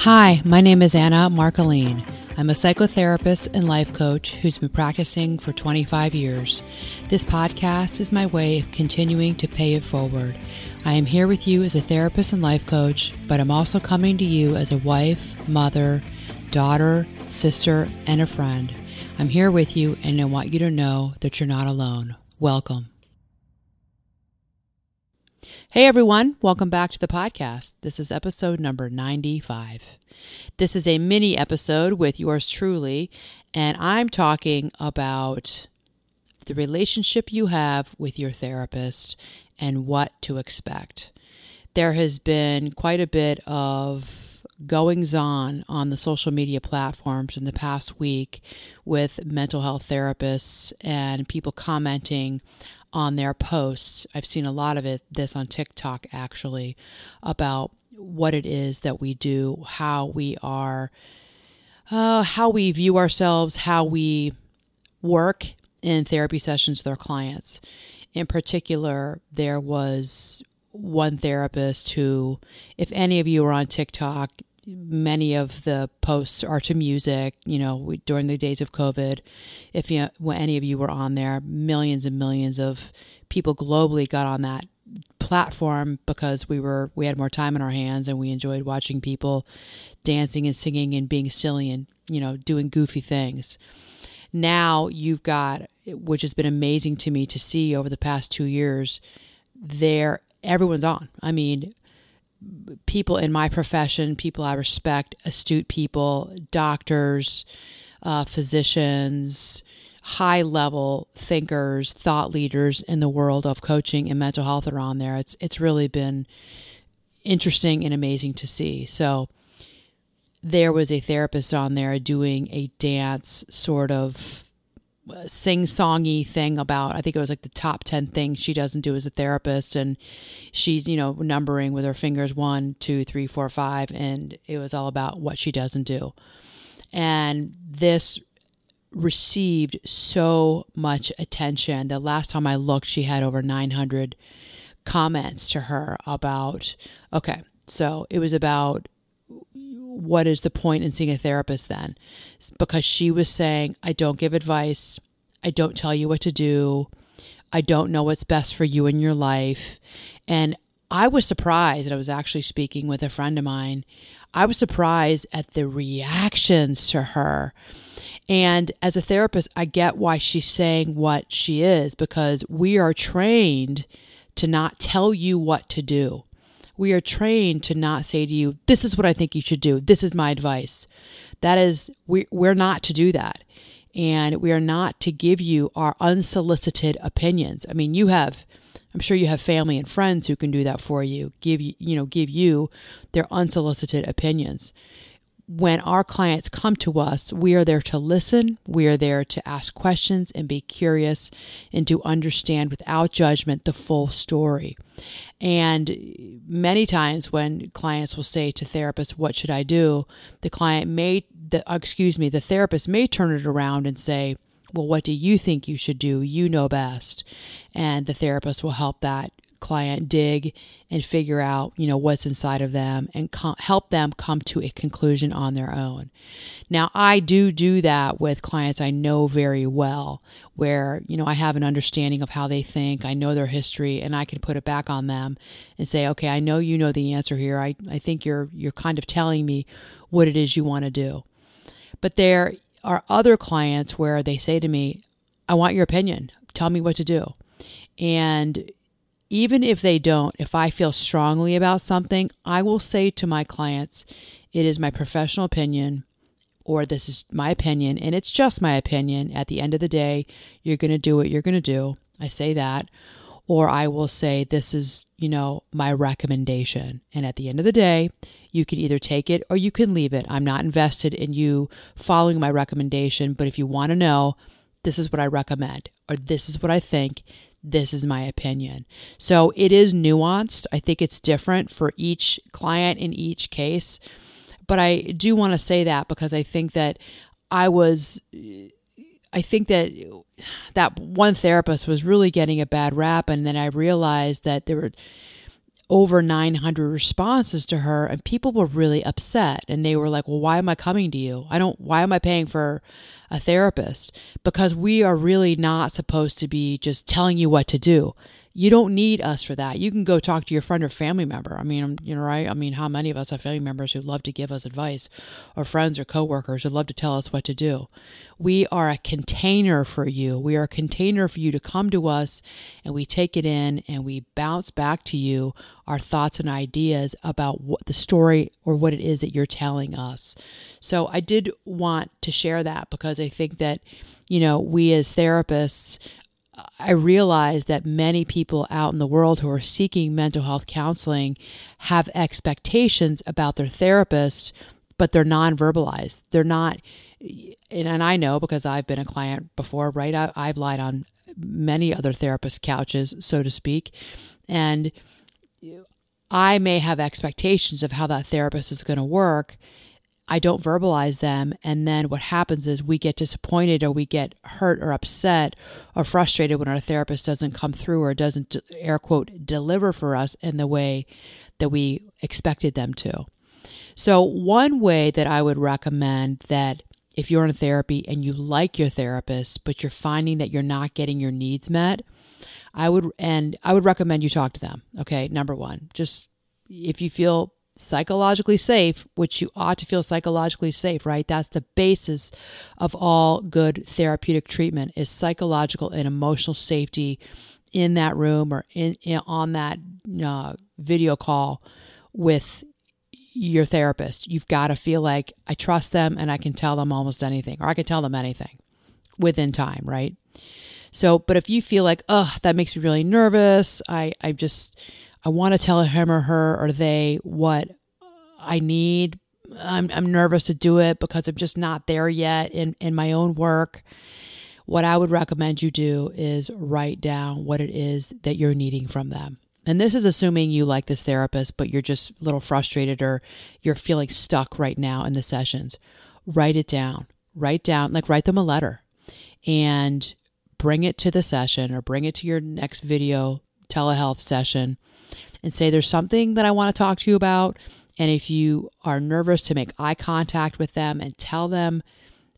Hi, my name is Anna Marcoline. I'm a psychotherapist and life coach who's been practicing for 25 years. This podcast is my way of continuing to pay it forward. I am here with you as a therapist and life coach, but I'm also coming to you as a wife, mother, daughter, sister, and a friend. I'm here with you, and I want you to know that you're not alone. Welcome. Hey everyone, welcome back to the podcast. This is episode number 95. This is a mini episode with yours truly, and I'm talking about the relationship you have with your therapist and what to expect. There has been quite a bit of goings on on the social media platforms in the past week with mental health therapists and people commenting on their posts. I've seen a lot of it, this on TikTok actually, about what it is that we do, how we are, uh, how we view ourselves, how we work in therapy sessions with our clients. In particular, there was one therapist who, if any of you are on TikTok, many of the posts are to music. You know, we, during the days of COVID, if you, when any of you were on there, millions and millions of people globally got on that platform because we were we had more time in our hands and we enjoyed watching people dancing and singing and being silly and you know doing goofy things. Now you've got which has been amazing to me to see over the past 2 years there everyone's on. I mean, people in my profession, people I respect, astute people, doctors, uh, physicians, high level thinkers, thought leaders in the world of coaching and mental health are on there. It's it's really been interesting and amazing to see. So there was a therapist on there doing a dance sort of sing songy thing about I think it was like the top 10 things she doesn't do as a therapist and she's you know numbering with her fingers one two three four five and it was all about what she doesn't do. And this received so much attention. The last time I looked she had over 900 comments to her about okay so it was about what is the point in seeing a therapist then? Because she was saying, I don't give advice. I don't tell you what to do. I don't know what's best for you in your life. And I was surprised, and I was actually speaking with a friend of mine. I was surprised at the reactions to her. And as a therapist, I get why she's saying what she is because we are trained to not tell you what to do we are trained to not say to you, this is what I think you should do. This is my advice. That is, we, we're not to do that. And we are not to give you our unsolicited opinions. I mean, you have, I'm sure you have family and friends who can do that for you, give you, you know, give you their unsolicited opinions when our clients come to us, we are there to listen, we are there to ask questions and be curious and to understand without judgment the full story. And many times when clients will say to therapists, What should I do? the client may, the, excuse me, the therapist may turn it around and say, well, what do you think you should do? You know best. And the therapist will help that client dig and figure out, you know, what's inside of them and help them come to a conclusion on their own. Now, I do do that with clients I know very well, where, you know, I have an understanding of how they think, I know their history, and I can put it back on them and say, okay, I know you know the answer here. I, I think you're you're kind of telling me what it is you want to do. But there are other clients where they say to me, I want your opinion. Tell me what to do. And even if they don't, if I feel strongly about something, I will say to my clients, it is my professional opinion or this is my opinion and it's just my opinion. At the end of the day, you're going to do what you're going to do. I say that. Or I will say, this is, you know, my recommendation. And at the end of the day, you can either take it or you can leave it. I'm not invested in you following my recommendation, but if you want to know, this is what I recommend, or this is what I think, this is my opinion. So it is nuanced. I think it's different for each client in each case. But I do want to say that because I think that I was I think that that one therapist was really getting a bad rap and then I realized that there were over 900 responses to her and people were really upset and they were like well why am i coming to you? I don't why am i paying for a therapist? Because we are really not supposed to be just telling you what to do you don't need us for that. You can go talk to your friend or family member. I mean, you know, right? I mean, how many of us have family members who love to give us advice or friends or coworkers who love to tell us what to do? We are a container for you. We are a container for you to come to us and we take it in and we bounce back to you our thoughts and ideas about what the story or what it is that you're telling us. So I did want to share that because I think that you know, we as therapists I realize that many people out in the world who are seeking mental health counseling have expectations about their therapist, but they're non verbalized. They're not, and, and I know because I've been a client before, right? I, I've lied on many other therapist couches, so to speak. And I may have expectations of how that therapist is going to work. I don't verbalize them. And then what happens is we get disappointed or we get hurt or upset or frustrated when our therapist doesn't come through or doesn't, air quote, deliver for us in the way that we expected them to. So, one way that I would recommend that if you're in therapy and you like your therapist, but you're finding that you're not getting your needs met, I would, and I would recommend you talk to them. Okay. Number one, just if you feel psychologically safe, which you ought to feel psychologically safe, right? That's the basis of all good therapeutic treatment is psychological and emotional safety in that room or in, in on that uh, video call with your therapist. You've got to feel like I trust them and I can tell them almost anything or I can tell them anything within time, right? So, but if you feel like, oh, that makes me really nervous, I, I just, I want to tell him or her or they what I need. I'm, I'm nervous to do it because I'm just not there yet in, in my own work. What I would recommend you do is write down what it is that you're needing from them. And this is assuming you like this therapist, but you're just a little frustrated or you're feeling stuck right now in the sessions. Write it down. Write down, like write them a letter and bring it to the session or bring it to your next video telehealth session and say, There's something that I want to talk to you about. And if you are nervous to make eye contact with them and tell them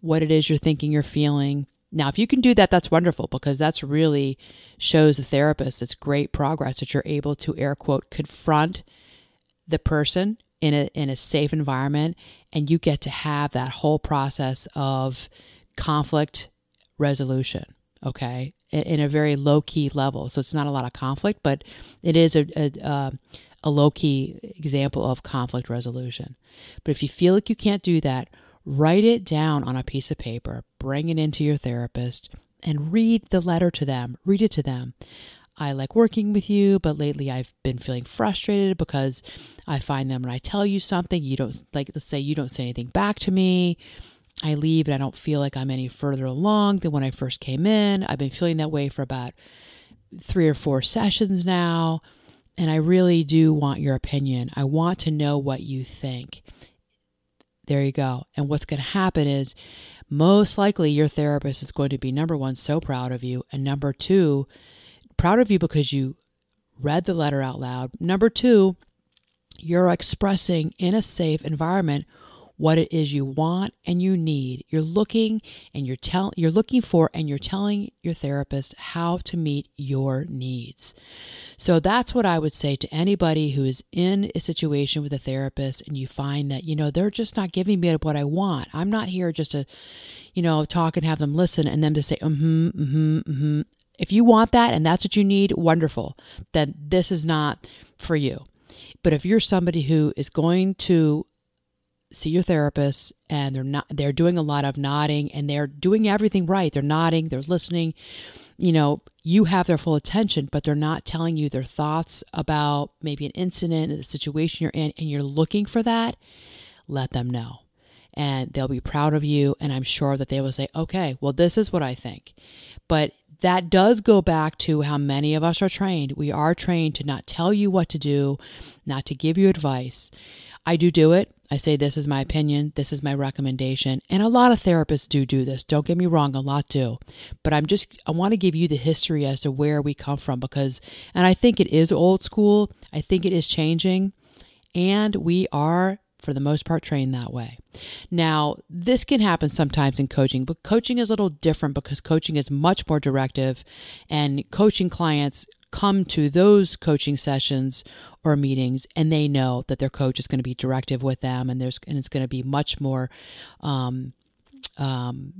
what it is you're thinking you're feeling. Now, if you can do that, that's wonderful because that's really shows the therapist it's great progress that you're able to air quote confront the person in a in a safe environment and you get to have that whole process of conflict resolution okay in a very low key level. So it's not a lot of conflict, but it is a, a, a low key example of conflict resolution. But if you feel like you can't do that, write it down on a piece of paper, bring it into your therapist, and read the letter to them. Read it to them. I like working with you, but lately I've been feeling frustrated because I find that when I tell you something, you don't like, let's say you don't say anything back to me I leave and I don't feel like I'm any further along than when I first came in. I've been feeling that way for about three or four sessions now. And I really do want your opinion. I want to know what you think. There you go. And what's going to happen is most likely your therapist is going to be number one, so proud of you. And number two, proud of you because you read the letter out loud. Number two, you're expressing in a safe environment what it is you want and you need. You're looking and you're tell you're looking for and you're telling your therapist how to meet your needs. So that's what I would say to anybody who is in a situation with a therapist and you find that, you know, they're just not giving me what I want. I'm not here just to, you know, talk and have them listen and then to say, mm-hmm, mm-hmm, mm-hmm. If you want that and that's what you need, wonderful. Then this is not for you. But if you're somebody who is going to see your therapist and they're not they're doing a lot of nodding and they're doing everything right they're nodding they're listening you know you have their full attention but they're not telling you their thoughts about maybe an incident the situation you're in and you're looking for that let them know and they'll be proud of you and i'm sure that they will say okay well this is what i think but that does go back to how many of us are trained. We are trained to not tell you what to do, not to give you advice. I do do it. I say, this is my opinion, this is my recommendation. And a lot of therapists do do this. Don't get me wrong, a lot do. But I'm just, I want to give you the history as to where we come from because, and I think it is old school. I think it is changing. And we are for the most part trained that way. Now, this can happen sometimes in coaching, but coaching is a little different because coaching is much more directive and coaching clients come to those coaching sessions or meetings and they know that their coach is going to be directive with them and there's and it's going to be much more um, um,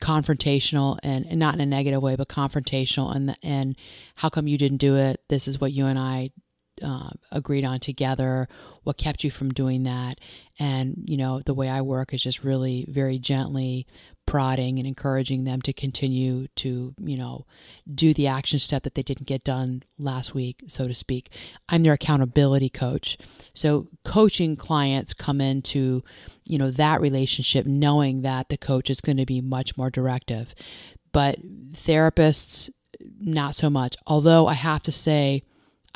confrontational and, and, not in a negative way, but confrontational. And and how come you didn't do it? This is what you and I uh, agreed on together. What kept you from doing that? And you know, the way I work is just really very gently prodding and encouraging them to continue to, you know, do the action step that they didn't get done last week, so to speak. I'm their accountability coach. So coaching clients come into, you know, that relationship knowing that the coach is going to be much more directive. But therapists, not so much. Although I have to say,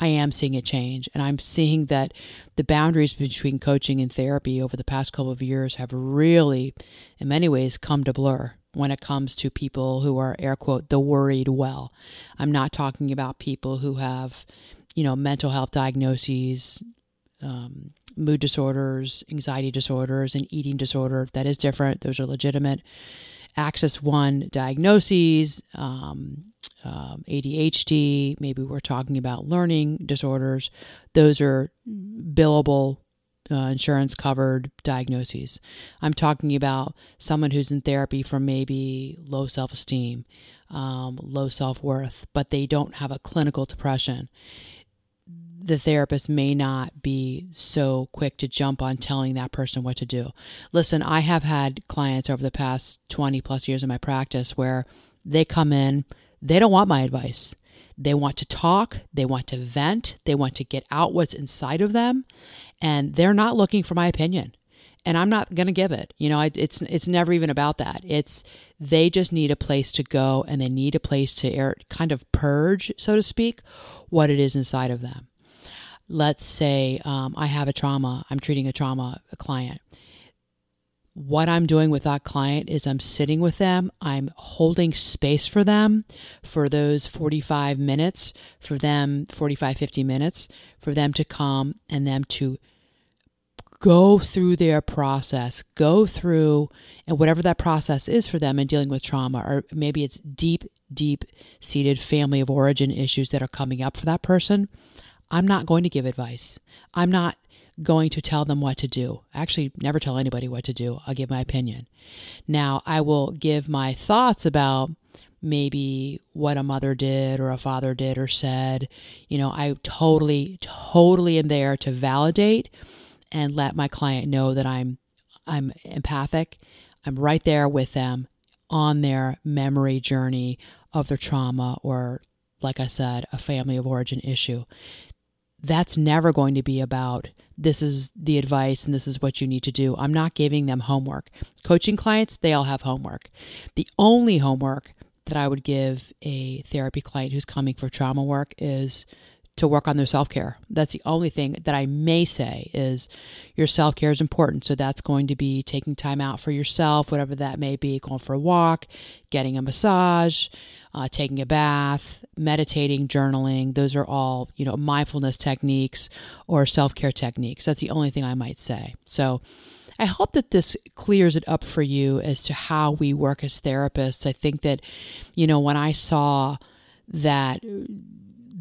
I am seeing a change. And I'm seeing that the boundaries between coaching and therapy over the past couple of years have really, in many ways, come to blur when it comes to people who are, air quote, the worried well. I'm not talking about people who have, you know, mental health diagnoses, um, mood disorders, anxiety disorders, and eating disorder. That is different. Those are legitimate. Axis 1 diagnoses, um, um, ADHD, maybe we're talking about learning disorders. Those are billable, uh, insurance covered diagnoses. I'm talking about someone who's in therapy for maybe low self esteem, um, low self worth, but they don't have a clinical depression the therapist may not be so quick to jump on telling that person what to do. Listen, I have had clients over the past 20 plus years in my practice where they come in, they don't want my advice. They want to talk, they want to vent, they want to get out what's inside of them, and they're not looking for my opinion. And I'm not going to give it. You know, it's it's never even about that. It's they just need a place to go and they need a place to air, kind of purge, so to speak, what it is inside of them let's say um, I have a trauma, I'm treating a trauma a client. What I'm doing with that client is I'm sitting with them, I'm holding space for them for those 45 minutes, for them 45, 50 minutes, for them to come and them to go through their process, go through, and whatever that process is for them in dealing with trauma, or maybe it's deep, deep seated family of origin issues that are coming up for that person. I'm not going to give advice. I'm not going to tell them what to do. I actually never tell anybody what to do. I'll give my opinion. Now, I will give my thoughts about maybe what a mother did or a father did or said. You know, I totally, totally am there to validate and let my client know that I'm I'm empathic. I'm right there with them on their memory journey of their trauma or like I said, a family of origin issue that's never going to be about this is the advice and this is what you need to do. I'm not giving them homework. Coaching clients, they all have homework. The only homework that I would give a therapy client who's coming for trauma work is to work on their self care. That's the only thing that I may say is your self care is important. So that's going to be taking time out for yourself, whatever that may be, going for a walk, getting a massage, uh, taking a bath, meditating, journaling. Those are all, you know, mindfulness techniques or self care techniques. That's the only thing I might say. So, I hope that this clears it up for you as to how we work as therapists. I think that, you know, when I saw that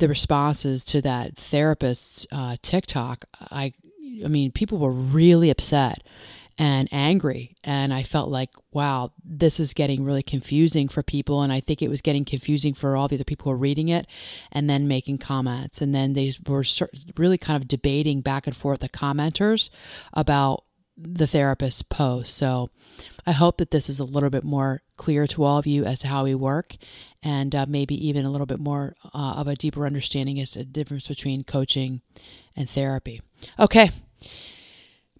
the responses to that therapist's uh, TikTok, I, I mean, people were really upset and angry. And I felt like, wow, this is getting really confusing for people. And I think it was getting confusing for all the other people who were reading it and then making comments. And then they were really kind of debating back and forth, the commenters, about the therapist's post. So I hope that this is a little bit more clear to all of you as to how we work and uh, maybe even a little bit more uh, of a deeper understanding as to the difference between coaching and therapy. Okay.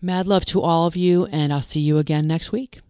Mad love to all of you, and I'll see you again next week.